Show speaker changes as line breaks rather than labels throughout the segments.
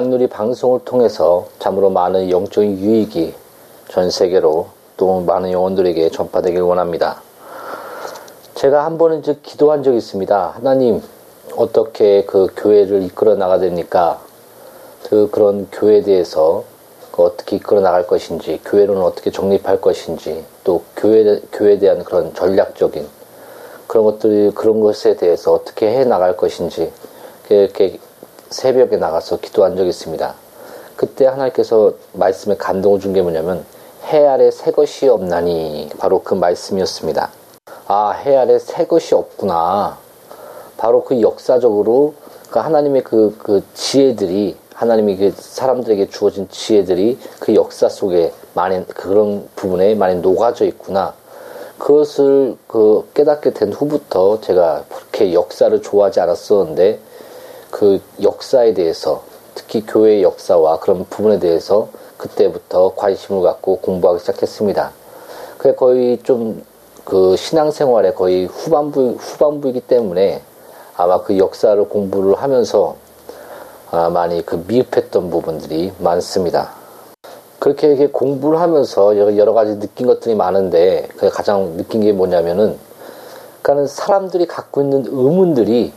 양누리 방송을 통해서 참으로 많은 영적인 유익이 전 세계로 또 많은 영혼들에게 전파되길 원합니다. 제가 한 번은 즉 기도한 적이 있습니다. 하나님, 어떻게 그 교회를 이끌어 나가야 됩니까? 그 그런 교회에 대해서 그 어떻게 이끌어 나갈 것인지, 교회로는 어떻게 정립할 것인지, 또 교회, 교회에 대한 그런 전략적인 그런 것들이, 그런 것에 대해서 어떻게 해 나갈 것인지, 이렇게 새벽에 나가서 기도한 적이 있습니다. 그때 하나님께서 말씀에 감동을 준 게 뭐냐면, 해 아래 새 것이 없나니, 바로 그 말씀이었습니다. 아, 해 아래 새 것이 없구나. 바로 그 역사적으로, 그 하나님의 그, 그 지혜들이 하나님이 그 사람들에게 주어진 지혜들이 그 역사 속에 많이 그런 부분에 많이 녹아져 있구나. 그것을 그 깨닫게 된 후부터 제가 그렇게 역사를 좋아하지 않았었는데 그 역사에 대해서 특히 교회의 역사와 그런 부분에 대해서 그때부터 관심을 갖고 공부하기 시작했습니다. 그게 거의 좀 그 신앙생활의 거의 후반부 후반부이기 때문에 아마 그 역사를 공부를 하면서 아, 많이 그 미흡했던 부분들이 많습니다. 그렇게 이렇게 공부를 하면서 여러 가지 느낀 것들이 많은데 그 가장 느낀 게 뭐냐면은 그러니까 사람들이 갖고 있는 의문들이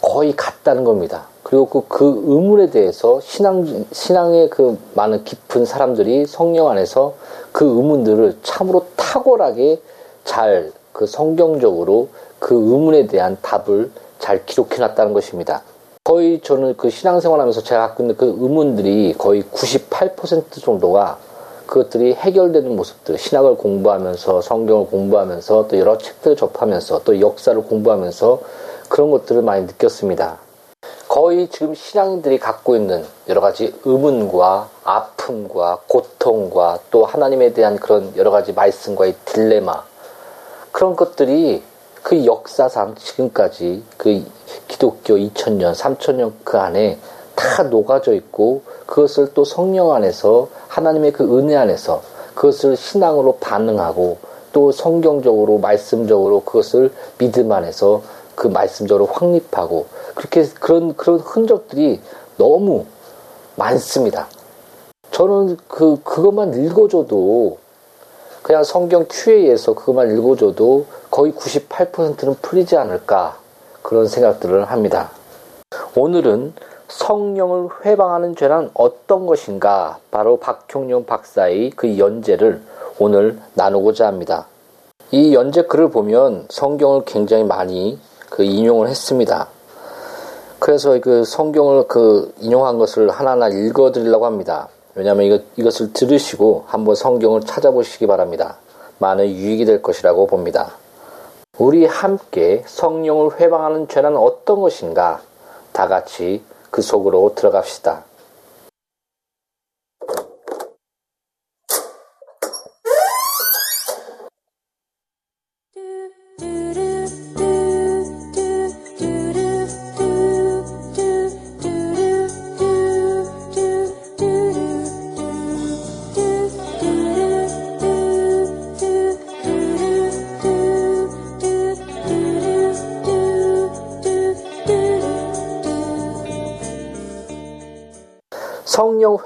거의 같다는 겁니다. 그리고 그, 그 의문에 대해서 신앙, 신앙의 그 많은 깊은 사람들이 성령 안에서 그 의문들을 참으로 탁월하게 잘 그 성경적으로 그 의문에 대한 답을 잘 기록해 놨다는 것입니다. 거의 저는 그 신앙생활 하면서 제가 갖고 있는 그 의문들이 거의 98% 정도가 그것들이 해결되는 모습들, 신학을 공부하면서 성경을 공부하면서 또 여러 책들을 접하면서 또 역사를 공부하면서 그런 것들을 많이 느꼈습니다. 거의 지금 신앙인들이 갖고 있는 여러 가지 의문과 아픔과 고통과 또 하나님에 대한 그런 여러 가지 말씀과의 딜레마 그런 것들이 그 역사상 지금까지 그 기독교 2000년, 3000년 그 안에 다 녹아져 있고 그것을 또 성령 안에서 하나님의 그 은혜 안에서 그것을 신앙으로 반응하고 또 성경적으로 말씀적으로 그것을 믿음 안에서 그 말씀적으로 확립하고 그렇게 그런 그런 흔적들이 너무 많습니다. 저는 그 그것만 읽어줘도 그냥 성경 Q&A에서 그것만 읽어줘도 거의 98%는 풀리지 않을까 그런 생각들을 합니다. 오늘은 성령을 회방하는 죄란 어떤 것인가 바로 박형룡 박사의 그 연재를 오늘 나누고자 합니다. 이 연재 글을 보면 성경을 굉장히 많이 그 인용을 했습니다. 그래서 그 성경을 그 인용한 것을 하나하나 읽어 드리려고 합니다. 왜냐하면 이것, 이것을 들으시고 한번 성경을 찾아보시기 바랍니다. 많은 유익이 될 것이라고 봅니다. 우리 함께 성령을 회방하는 죄는 어떤 것인가? 다 같이 그 속으로 들어갑시다.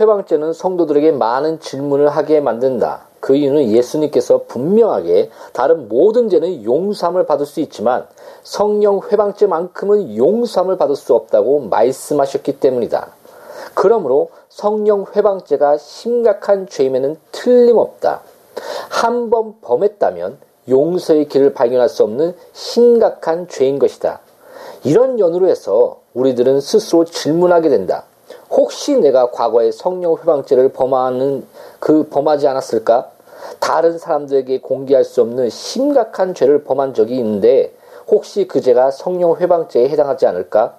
회방죄는 성도들에게 많은 질문을 하게 만든다. 그 이유는 예수님께서 분명하게 다른 모든 죄는 용서함을 받을 수 있지만 성령 회방죄만큼은 용서함을 받을 수 없다고 말씀하셨기 때문이다. 그러므로 성령 회방죄가 심각한 죄임에는 틀림없다. 한 번 범했다면 용서의 길을 발견할 수 없는 심각한 죄인 것이다. 이런 연으로 해서 우리들은 스스로 질문하게 된다. 혹시 내가 과거에 성령 회방죄를 범하는 그 범하지 않았을까? 다른 사람들에게 공개할 수 없는 심각한 죄를 범한 적이 있는데 혹시 그 죄가 성령 회방죄에 해당하지 않을까?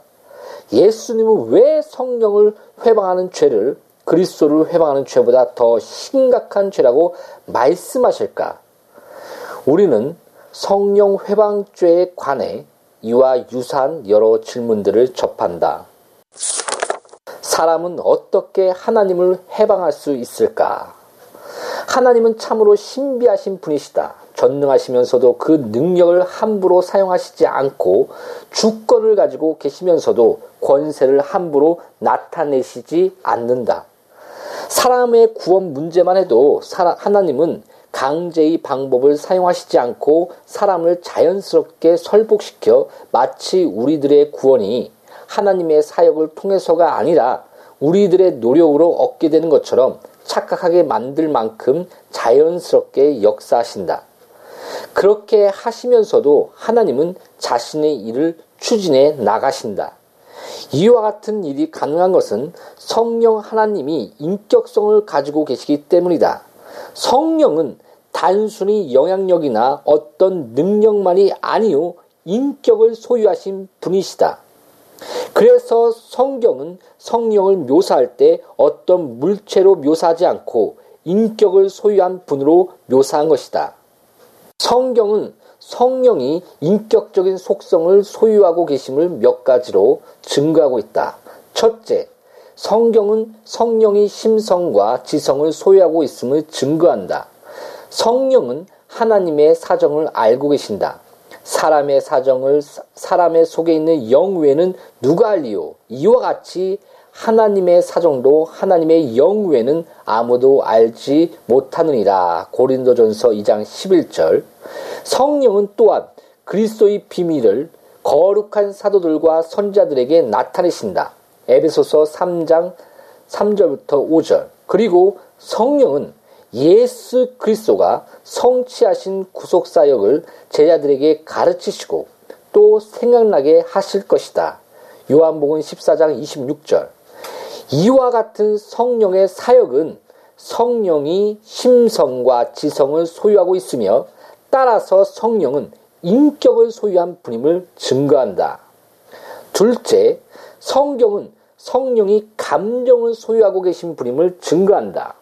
예수님은 왜 성령을 회방하는 죄를 그리스도를 회방하는 죄보다 더 심각한 죄라고 말씀하실까? 우리는 성령 회방죄에 관해 이와 유사한 여러 질문들을 접한다. 사람은 어떻게 하나님을 해방할 수 있을까? 하나님은 참으로 신비하신 분이시다. 전능하시면서도 그 능력을 함부로 사용하시지 않고 주권을 가지고 계시면서도 권세를 함부로 나타내시지 않는다. 사람의 구원 문제만 해도 하나님은 강제의 방법을 사용하시지 않고 사람을 자연스럽게 설복시켜 마치 우리들의 구원이 하나님의 사역을 통해서가 아니라 우리들의 노력으로 얻게 되는 것처럼 착각하게 만들 만큼 자연스럽게 역사하신다. 그렇게 하시면서도 하나님은 자신의 일을 추진해 나가신다. 이와 같은 일이 가능한 것은 성령 하나님이 인격성을 가지고 계시기 때문이다. 성령은 단순히 영향력이나 어떤 능력만이 아니요 인격을 소유하신 분이시다. 그래서 성경은 성령을 묘사할 때 어떤 물체로 묘사하지 않고 인격을 소유한 분으로 묘사한 것이다. 성경은 성령이 인격적인 속성을 소유하고 계심을 몇 가지로 증거하고 있다. 첫째, 성경은 성령이 심성과 지성을 소유하고 있음을 증거한다. 성령은 하나님의 사정을 알고 계신다. 사람의 사정을 사람의 속에 있는 영 외에는 누가 알리요? 이와 같이 하나님의 사정도 하나님의 영 외에는 아무도 알지 못하느니라. 고린도전서 2장 11절. 성령은 또한 그리스도의 비밀을 거룩한 사도들과 선자들에게 나타내신다. 에베소서 3장 3절부터 5절. 그리고 성령은 예수 그리스도가 성취하신 구속 사역을 제자들에게 가르치시고 또 생각나게 하실 것이다. 요한복음 14장 26절. 이와 같은 성령의 사역은 성령이 심성과 지성을 소유하고 있으며 따라서 성령은 인격을 소유한 분임을 증거한다. 둘째, 성경은 성령이 감정을 소유하고 계신 분임을 증거한다.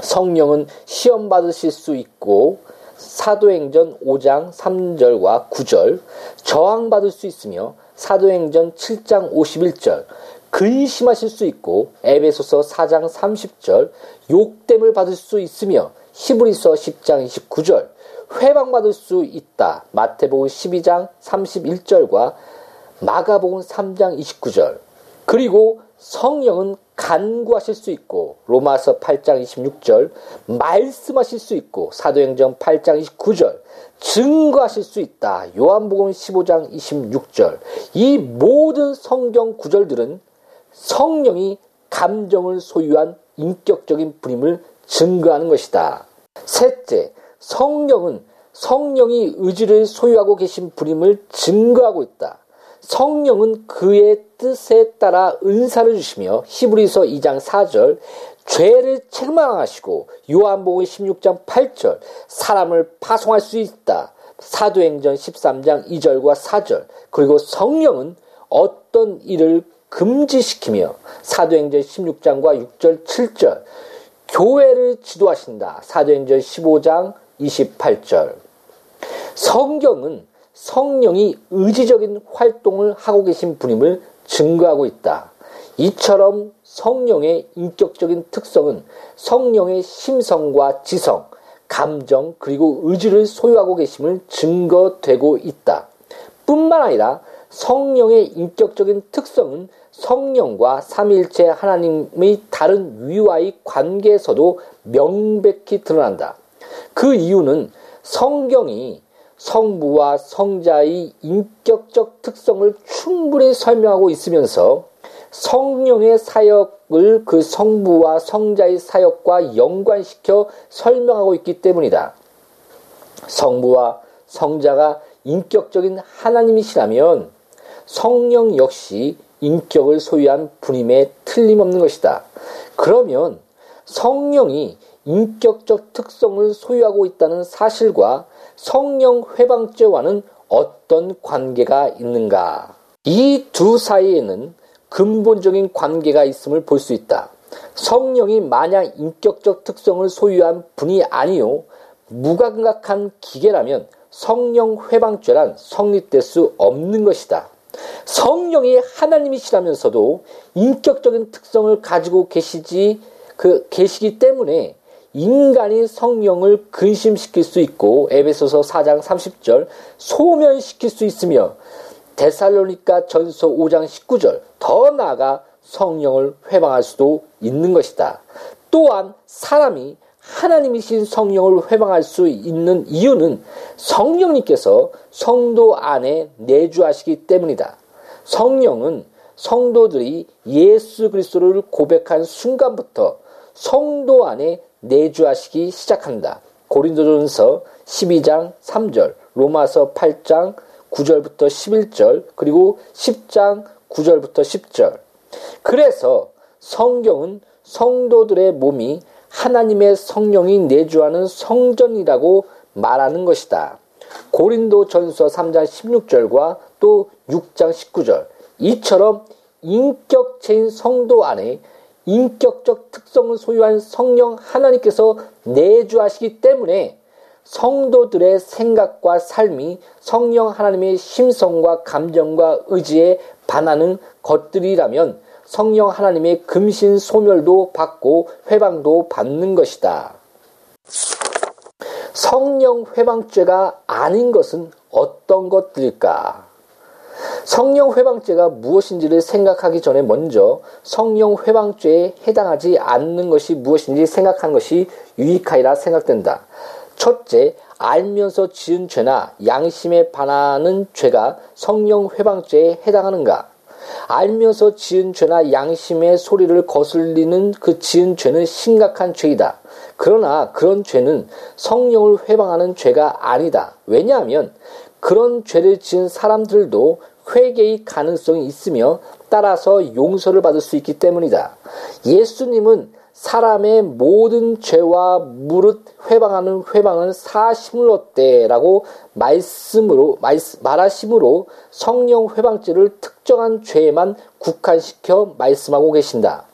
성령은 시험 받으실 수 있고 사도행전 5장 3절과 9절 저항받을 수 있으며 사도행전 7장 51절 근심하실 수 있고 에베소서 4장 30절 욕됨을 받을 수 있으며 히브리서 10장 29절 회방받을 수 있다. 마태복음 12장 31절과 마가복음 3장 29절 그리고 성령은 간구하실 수 있고 로마서 8장 26절 말씀하실 수 있고 사도행전 8장 29절 증거하실 수 있다. 요한복음 15장 26절 이 모든 성경 구절들은 성령이 감정을 소유한 인격적인 분임을 증거하는 것이다. 셋째, 성령은 성령이 의지를 소유하고 계신 분임을 증거하고 있다. 성령은 그의 뜻에 따라 은사를 주시며 히브리서 2장 4절 죄를 책망하시고 요한복음 16장 8절 사람을 파송할 수 있다. 사도행전 13장 2절과 4절 그리고 성령은 어떤 일을 금지시키며 사도행전 16장과 6절 7절 교회를 지도하신다. 사도행전 15장 28절 성경은 성령이 의지적인 활동을 하고 계신 분임을 증거하고 있다. 이처럼 성령의 인격적인 특성은 성령의 심성과 지성, 감정, 그리고 의지를 소유하고 계심을 증거되고 있다. 뿐만 아니라 성령의 인격적인 특성은 성령과 삼일체 하나님의 다른 위와의 관계에서도 명백히 드러난다. 그 이유는 성경이 성부와 성자의 인격적 특성을 충분히 설명하고 있으면서 성령의 사역을 그 성부와 성자의 사역과 연관시켜 설명하고 있기 때문이다. 성부와 성자가 인격적인 하나님이시라면 성령 역시 인격을 소유한 분임에 틀림없는 것이다. 그러면 성령이 인격적 특성을 소유하고 있다는 사실과 성령 회방죄와는 어떤 관계가 있는가? 이 두 사이에는 근본적인 관계가 있음을 볼 수 있다. 성령이 만약 인격적 특성을 소유한 분이 아니요 무감각한 기계라면 성령 회방죄란 성립될 수 없는 것이다. 성령이 하나님이시라면서도 인격적인 특성을 가지고 계시지 그 계시기 때문에 인간이 성령을 근심시킬 수 있고 에베소서 4장 30절 소멸시킬 수 있으며 데살로니카 전서 5장 19절 더 나아가 성령을 회방할 수도 있는 것이다. 또한 사람이 하나님이신 성령을 회방할 수 있는 이유는 성령님께서 성도 안에 내주하시기 때문이다. 성령은 성도들이 예수 그리스도를 고백한 순간부터 성도 안에 내주하시기 시작한다. 고린도전서 12장 3절, 로마서 8장 9절부터 11절, 그리고 10장 9절부터 10절. 그래서 성경은 성도들의 몸이 하나님의 성령이 내주하는 성전이라고 말하는 것이다. 고린도 전서 3장 16절과 또 6장 19절. 이처럼 인격체인 성도 안에 인격적 특성을 소유한 성령 하나님께서 내주하시기 때문에 성도들의 생각과 삶이 성령 하나님의 심성과 감정과 의지에 반하는 것들이라면 성령 하나님의 금신 소멸도 받고 회방도 받는 것이다. 성령 회방죄가 아닌 것은 어떤 것들일까? 성령 회방죄가 무엇인지를 생각하기 전에 먼저 성령 회방죄에 해당하지 않는 것이 무엇인지 생각하는 것이 유익하리라 생각된다. 첫째, 알면서 지은 죄나 양심에 반하는 죄가 성령 회방죄에 해당하는가? 알면서 지은 죄나 양심의 소리를 거슬리는 그 지은 죄는 심각한 죄이다. 그러나 그런 죄는 성령을 회방하는 죄가 아니다. 왜냐하면 그런 죄를 지은 사람들도 회개의 가능성이 있으며 따라서 용서를 받을 수 있기 때문이다. 예수님은 사람의 모든 죄와 무릇 회방하는 회방은 사심을 얻대라고 말씀으로 말하심으로 성령 회방죄를 특정한 죄에만 국한시켜 말씀하고 계신다.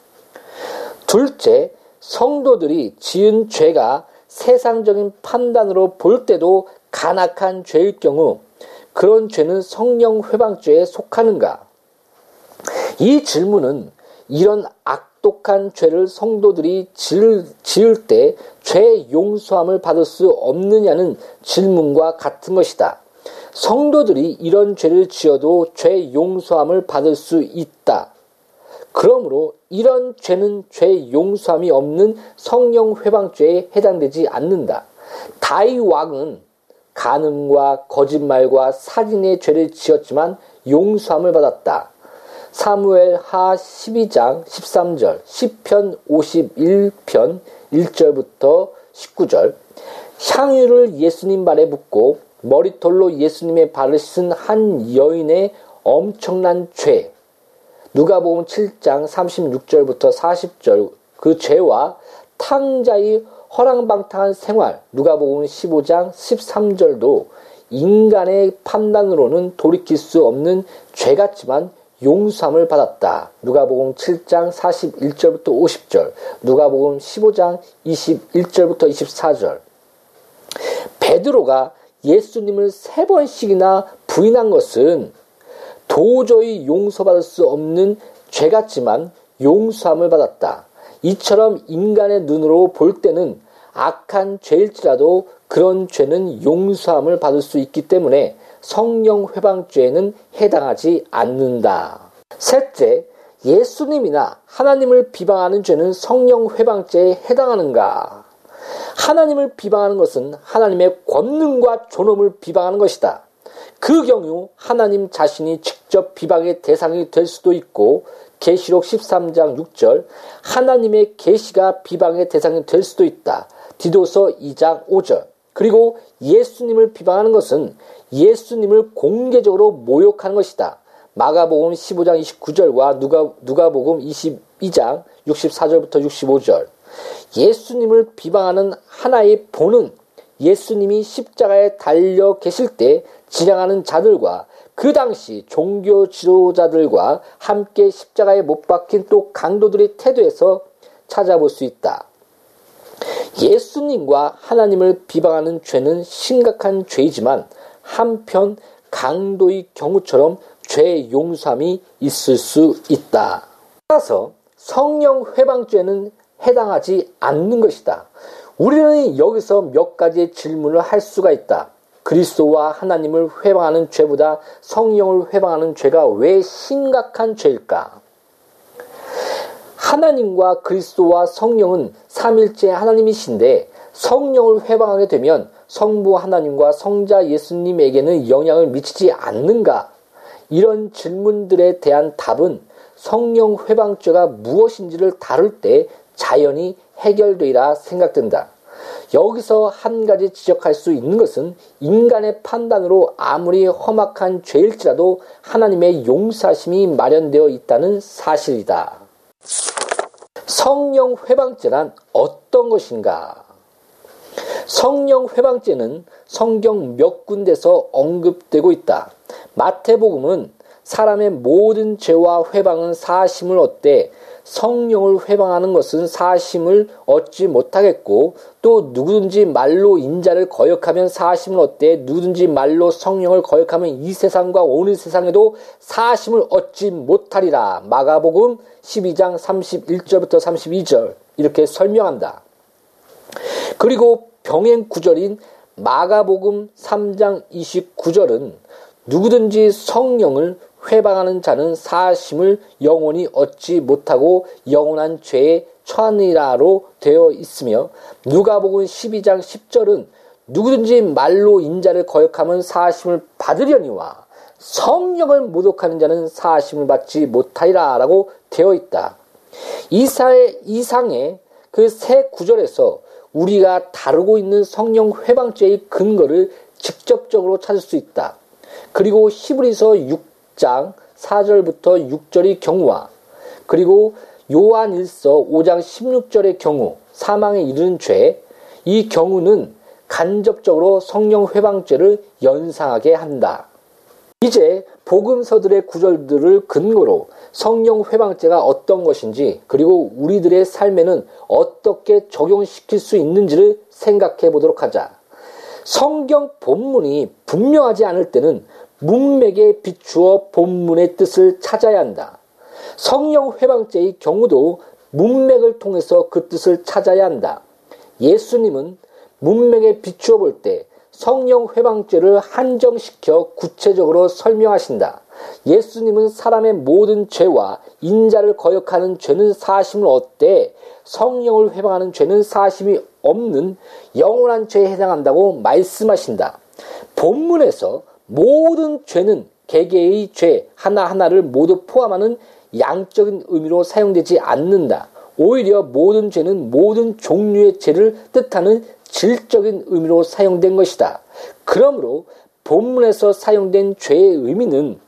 둘째, 성도들이 지은 죄가 세상적인 판단으로 볼 때도 간악한 죄일 경우 그런 죄는 성령 회방죄에 속하는가? 이 질문은 이런 악독한 죄를 성도들이 지을, 지을 때 죄 용서함을 받을 수 없느냐는 질문과 같은 것이다. 성도들이 이런 죄를 지어도 죄 용서함을 받을 수 있다. 그러므로 이런 죄는 죄 용서함이 없는 성령 회방죄에 해당되지 않는다. 다이 왕은 간음과 거짓말과 살인의 죄를 지었지만 용서함을 받았다. 사무엘 하 12장 13절, 10편 51편 1절부터 19절, 향유를 예수님 발에 붓고 머리털로 예수님의 발을 씻은 한 여인의 엄청난 죄, 누가복음 7장 36절부터 40절 그 죄와 탕자의 허랑방탕한 생활, 누가복음 15장 13절도 인간의 판단으로는 돌이킬 수 없는 죄 같지만 용서함을 받았다. 누가복음 7장 41절부터 50절, 누가복음 15장 21절부터 24절. 베드로가 예수님을 세 번씩이나 부인한 것은 도저히 용서받을 수 없는 죄 같지만 용서함을 받았다. 이처럼 인간의 눈으로 볼 때는 악한 죄일지라도 그런 죄는 용서함을 받을 수 있기 때문에 성령 회방죄에는 해당하지 않는다. 셋째, 예수님이나 하나님을 비방하는 죄는 성령 회방죄에 해당하는가? 하나님을 비방하는 것은 하나님의 권능과 존엄을 비방하는 것이다. 그 경우 하나님 자신이 직 접 비방의 대상이 될 수도 있고 계시록 13장 6절 하나님의 계시가 비방의 대상이 될 수도 있다. 디도서 2장 5절 그리고 예수님을 비방하는 것은 예수님을 공개적으로 모욕하는 것이다. 마가복음 15장 29절과 누가, 누가복음 22장 64절부터 65절 예수님을 비방하는 하나의 본은 예수님이 십자가에 달려 계실 때 지향하는 자들과 그 당시 종교 지도자들과 함께 십자가에 못 박힌 또 강도들의 태도에서 찾아볼 수 있다. 예수님과 하나님을 비방하는 죄는 심각한 죄이지만 한편 강도의 경우처럼 죄 용서함이 있을 수 있다. 따라서 성령 회방죄는 해당하지 않는 것이다. 우리는 여기서 몇 가지의 질문을 할 수가 있다. 그리스도와 하나님을 회방하는 죄보다 성령을 회방하는 죄가 왜 심각한 죄일까? 하나님과 그리스도와 성령은 삼일째 하나님이신데 성령을 회방하게 되면 성부 하나님과 성자 예수님에게는 영향을 미치지 않는가? 이런 질문들에 대한 답은 성령 회방죄가 무엇인지를 다룰 때 자연히 해결되리라 생각된다. 여기서 한 가지 지적할 수 있는 것은 인간의 판단으로 아무리 험악한 죄일지라도 하나님의 용사심이 마련되어 있다는 사실이다. 성령 회방죄란 어떤 것인가? 성령 회방죄는 성경 몇 군데서 언급되고 있다. 마태복음은 사람의 모든 죄와 회방은 사심을 얻되 성령을 회방하는 것은 사심을 얻지 못하겠고 또 누구든지 말로 인자를 거역하면 사심을 얻되 누구든지 말로 성령을 거역하면 이 세상과 오는 세상에도 사심을 얻지 못하리라. 마가복음 12장 31절부터 32절 이렇게 설명한다. 그리고 병행 구절인 마가복음 3장 29절은 누구든지 성령을 회방하는 자는 사심을 영원히 얻지 못하고 영원한 죄에 처하니라로 되어 있으며 누가복음 12장 10절은 누구든지 말로 인자를 거역하면 사심을 받으려니와 성령을 모독하는 자는 사심을 받지 못하리라라고 되어 있다. 이사의 이상의 그 세 구절에서 우리가 다루고 있는 성령 회방죄의 근거를 직접적으로 찾을 수 있다. 그리고 히브리서 6 장 4절부터 6절의 경우와 그리고 요한 1서 5장 16절의 경우 사망에 이르는 죄, 이 경우는 간접적으로 성령 회방죄를 연상하게 한다. 이제 복음서들의 구절들을 근거로 성령 회방죄가 어떤 것인지 그리고 우리들의 삶에는 어떻게 적용시킬 수 있는지를 생각해 보도록 하자. 성경 본문이 분명하지 않을 때는 문맥에 비추어 본문의 뜻을 찾아야 한다. 성령 회방죄의 경우도 문맥을 통해서 그 뜻을 찾아야 한다. 예수님은 문맥에 비추어 볼 때 성령 회방죄를 한정시켜 구체적으로 설명하신다. 예수님은 사람의 모든 죄와 인자를 거역하는 죄는 사심을 얻되 성령을 회방하는 죄는 사심이 없는 영원한 죄에 해당한다고 말씀하신다. 본문에서 모든 죄는 개개의 죄 하나하나를 모두 포함하는 양적인 의미로 사용되지 않는다. 오히려 모든 죄는 모든 종류의 죄를 뜻하는 질적인 의미로 사용된 것이다. 그러므로 본문에서 사용된 죄의 의미는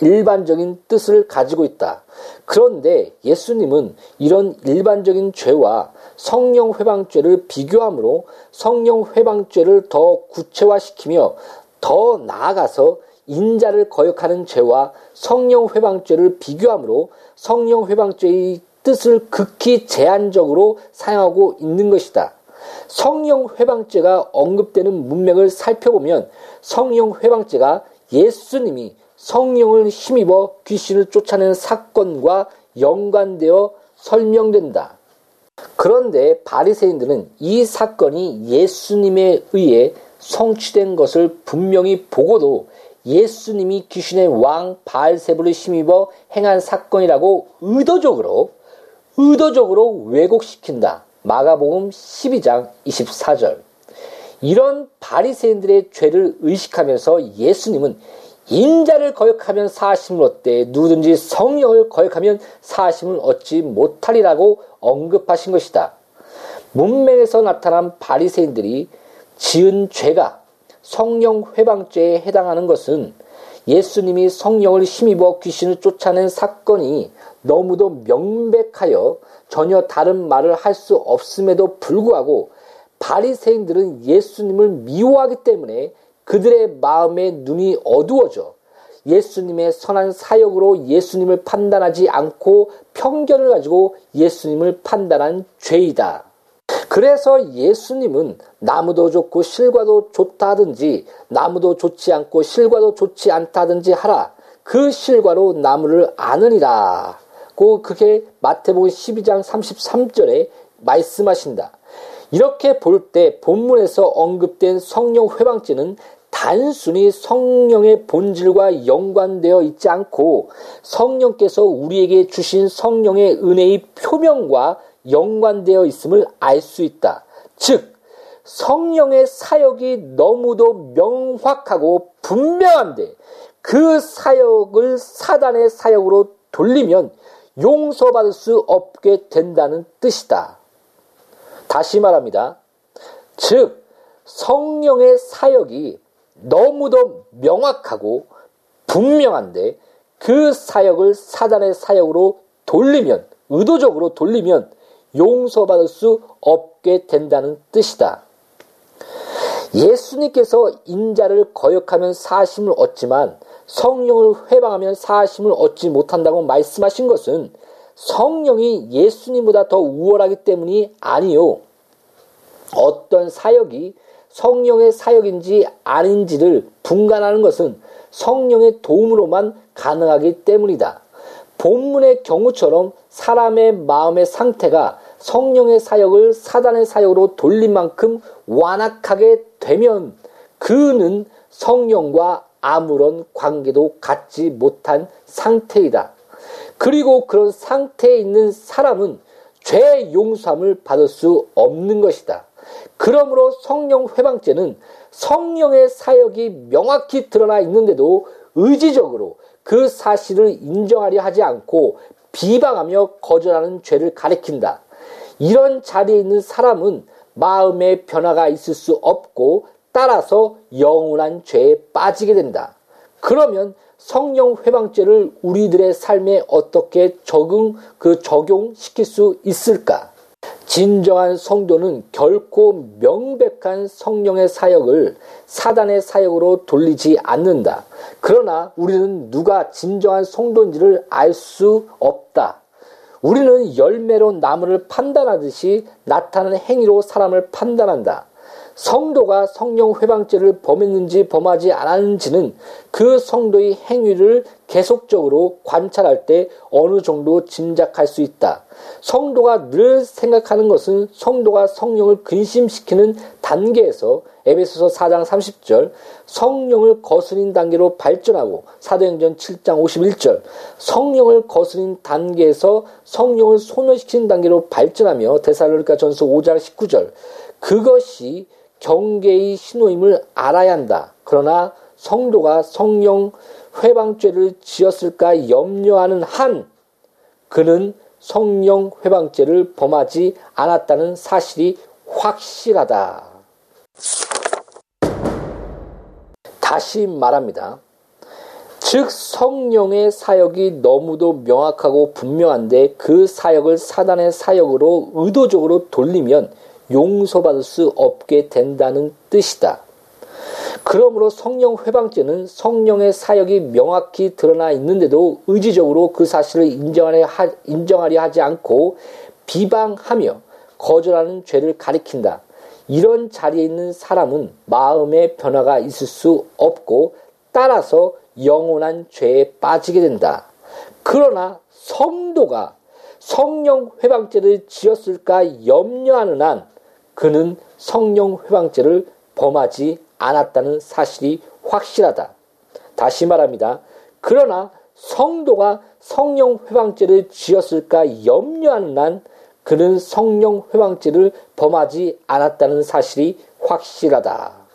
일반적인 뜻을 가지고 있다. 그런데 예수님은 이런 일반적인 죄와 성령 회방죄를 비교함으로 성령 회방죄를 더 구체화시키며 더 나아가서 인자를 거역하는 죄와 성령 회방죄를 비교함으로 성령 회방죄의 뜻을 극히 제한적으로 사용하고 있는 것이다. 성령 회방죄가 언급되는 문맥을 살펴보면 성령 회방죄가 예수님이 성령을 힘입어 귀신을 쫓아낸 사건과 연관되어 설명된다. 그런데 바리새인들은 이 사건이 예수님에 의해 성취된 것을 분명히 보고도 예수님이 귀신의 왕 바알세부를 힘입어 행한 사건이라고 의도적으로 의도적으로 왜곡시킨다. 마가복음 12장 24절. 이런 바리새인들의 죄를 의식하면서 예수님은 인자를 거역하면 사심을 얻되 누구든지 성령을 거역하면 사심을 얻지 못하리라고 언급하신 것이다. 문맥에서 나타난 바리새인들이 지은 죄가 성령 회방죄에 해당하는 것은 예수님이 성령을 힘입어 귀신을 쫓아낸 사건이 너무도 명백하여 전혀 다른 말을 할 수 없음에도 불구하고 바리새인들은 예수님을 미워하기 때문에 그들의 마음의 눈이 어두워져 예수님의 선한 사역으로 예수님을 판단하지 않고 편견을 가지고 예수님을 판단한 죄이다. 그래서 예수님은 나무도 좋고 실과도 좋다 하든지 나무도 좋지 않고 실과도 좋지 않다 하든지 하라. 그 실과로 나무를 아느니라. 고 그게 마태복음 12장 33절에 말씀하신다. 이렇게 볼 때 본문에서 언급된 성령 회방죄는 단순히 성령의 본질과 연관되어 있지 않고 성령께서 우리에게 주신 성령의 은혜의 표명과 연관되어 있음을 알 수 있다. 즉, 성령의 사역이 너무도 명확하고 분명한데 그 사역을 사단의 사역으로 돌리면 용서받을 수 없게 된다는 뜻이다. 다시 말합니다. 즉, 성령의 사역이 너무도 명확하고 분명한데 그 사역을 사단의 사역으로 돌리면, 의도적으로 돌리면 용서받을 수 없게 된다는 뜻이다. 예수님께서 인자를 거역하면 사심을 얻지만 성령을 회방하면 사심을 얻지 못한다고 말씀하신 것은 성령이 예수님보다 더 우월하기 때문이 아니요. 어떤 사역이 성령의 사역인지 아닌지를 분간하는 것은 성령의 도움으로만 가능하기 때문이다. 본문의 경우처럼 사람의 마음의 상태가 성령의 사역을 사단의 사역으로 돌린 만큼 완악하게 되면 그는 성령과 아무런 관계도 갖지 못한 상태이다. 그리고 그런 상태에 있는 사람은 죄 용서함을 받을 수 없는 것이다. 그러므로 성령 회방죄는 성령의 사역이 명확히 드러나 있는데도 의지적으로 그 사실을 인정하려 하지 않고 비방하며 거절하는 죄를 가리킨다. 이런 자리에 있는 사람은 마음의 변화가 있을 수 없고 따라서 영원한 죄에 빠지게 된다. 그러면 성령 회방죄를 우리들의 삶에 어떻게 적응, 그 적용시킬 수 있을까? 진정한 성도는 결코 명백한 성령의 사역을 사단의 사역으로 돌리지 않는다. 그러나 우리는 누가 진정한 성도인지를 알 수 없다. 우리는 열매로 나무를 판단하듯이 나타나는 행위로 사람을 판단한다. 성도가 성령 회방죄를 범했는지 범하지 않았는지는 그 성도의 행위를 계속적으로 관찰할 때 어느 정도 짐작할 수 있다. 성도가 늘 생각하는 것은 성도가 성령을 근심시키는 단계에서 에베소서 4장 30절 성령을 거스린 단계로 발전하고 사도행전 7장 51절 성령을 거스린 단계에서 성령을 소멸시키는 단계로 발전하며 데살로니가 전서 5장 19절 그것이 경계의 신호임을 알아야 한다. 그러나 성도가 성령 회방죄를 지었을까 염려하는 한 그는 성령 회방죄를 범하지 않았다는 사실이 확실하다. 다시 말합니다. 즉 성령의 사역이 너무도 명확하고 분명한데 그 사역을 사단의 사역으로 의도적으로 돌리면 용서받을 수 없게 된다는 뜻이다. 그러므로 성령 회방죄는 성령의 사역이 명확히 드러나 있는데도 의지적으로 그 사실을 인정하려, 하지 않고 비방하며 거절하는 죄를 가리킨다. 이런 자리에 있는 사람은 마음의 변화가 있을 수 없고 따라서 영원한 죄에 빠지게 된다. 그러나 성도가 성령 회방죄를 지었을까 염려하는 한 그는 성령 회방죄를 범하지 않았다는 사실이 확실하다. 다시 말합니다. 그러나 성도가 성령 회방죄를 지었을까 염려하는 한 그는 성령 회방죄를 범하지 않았다는 사실이 확실하다.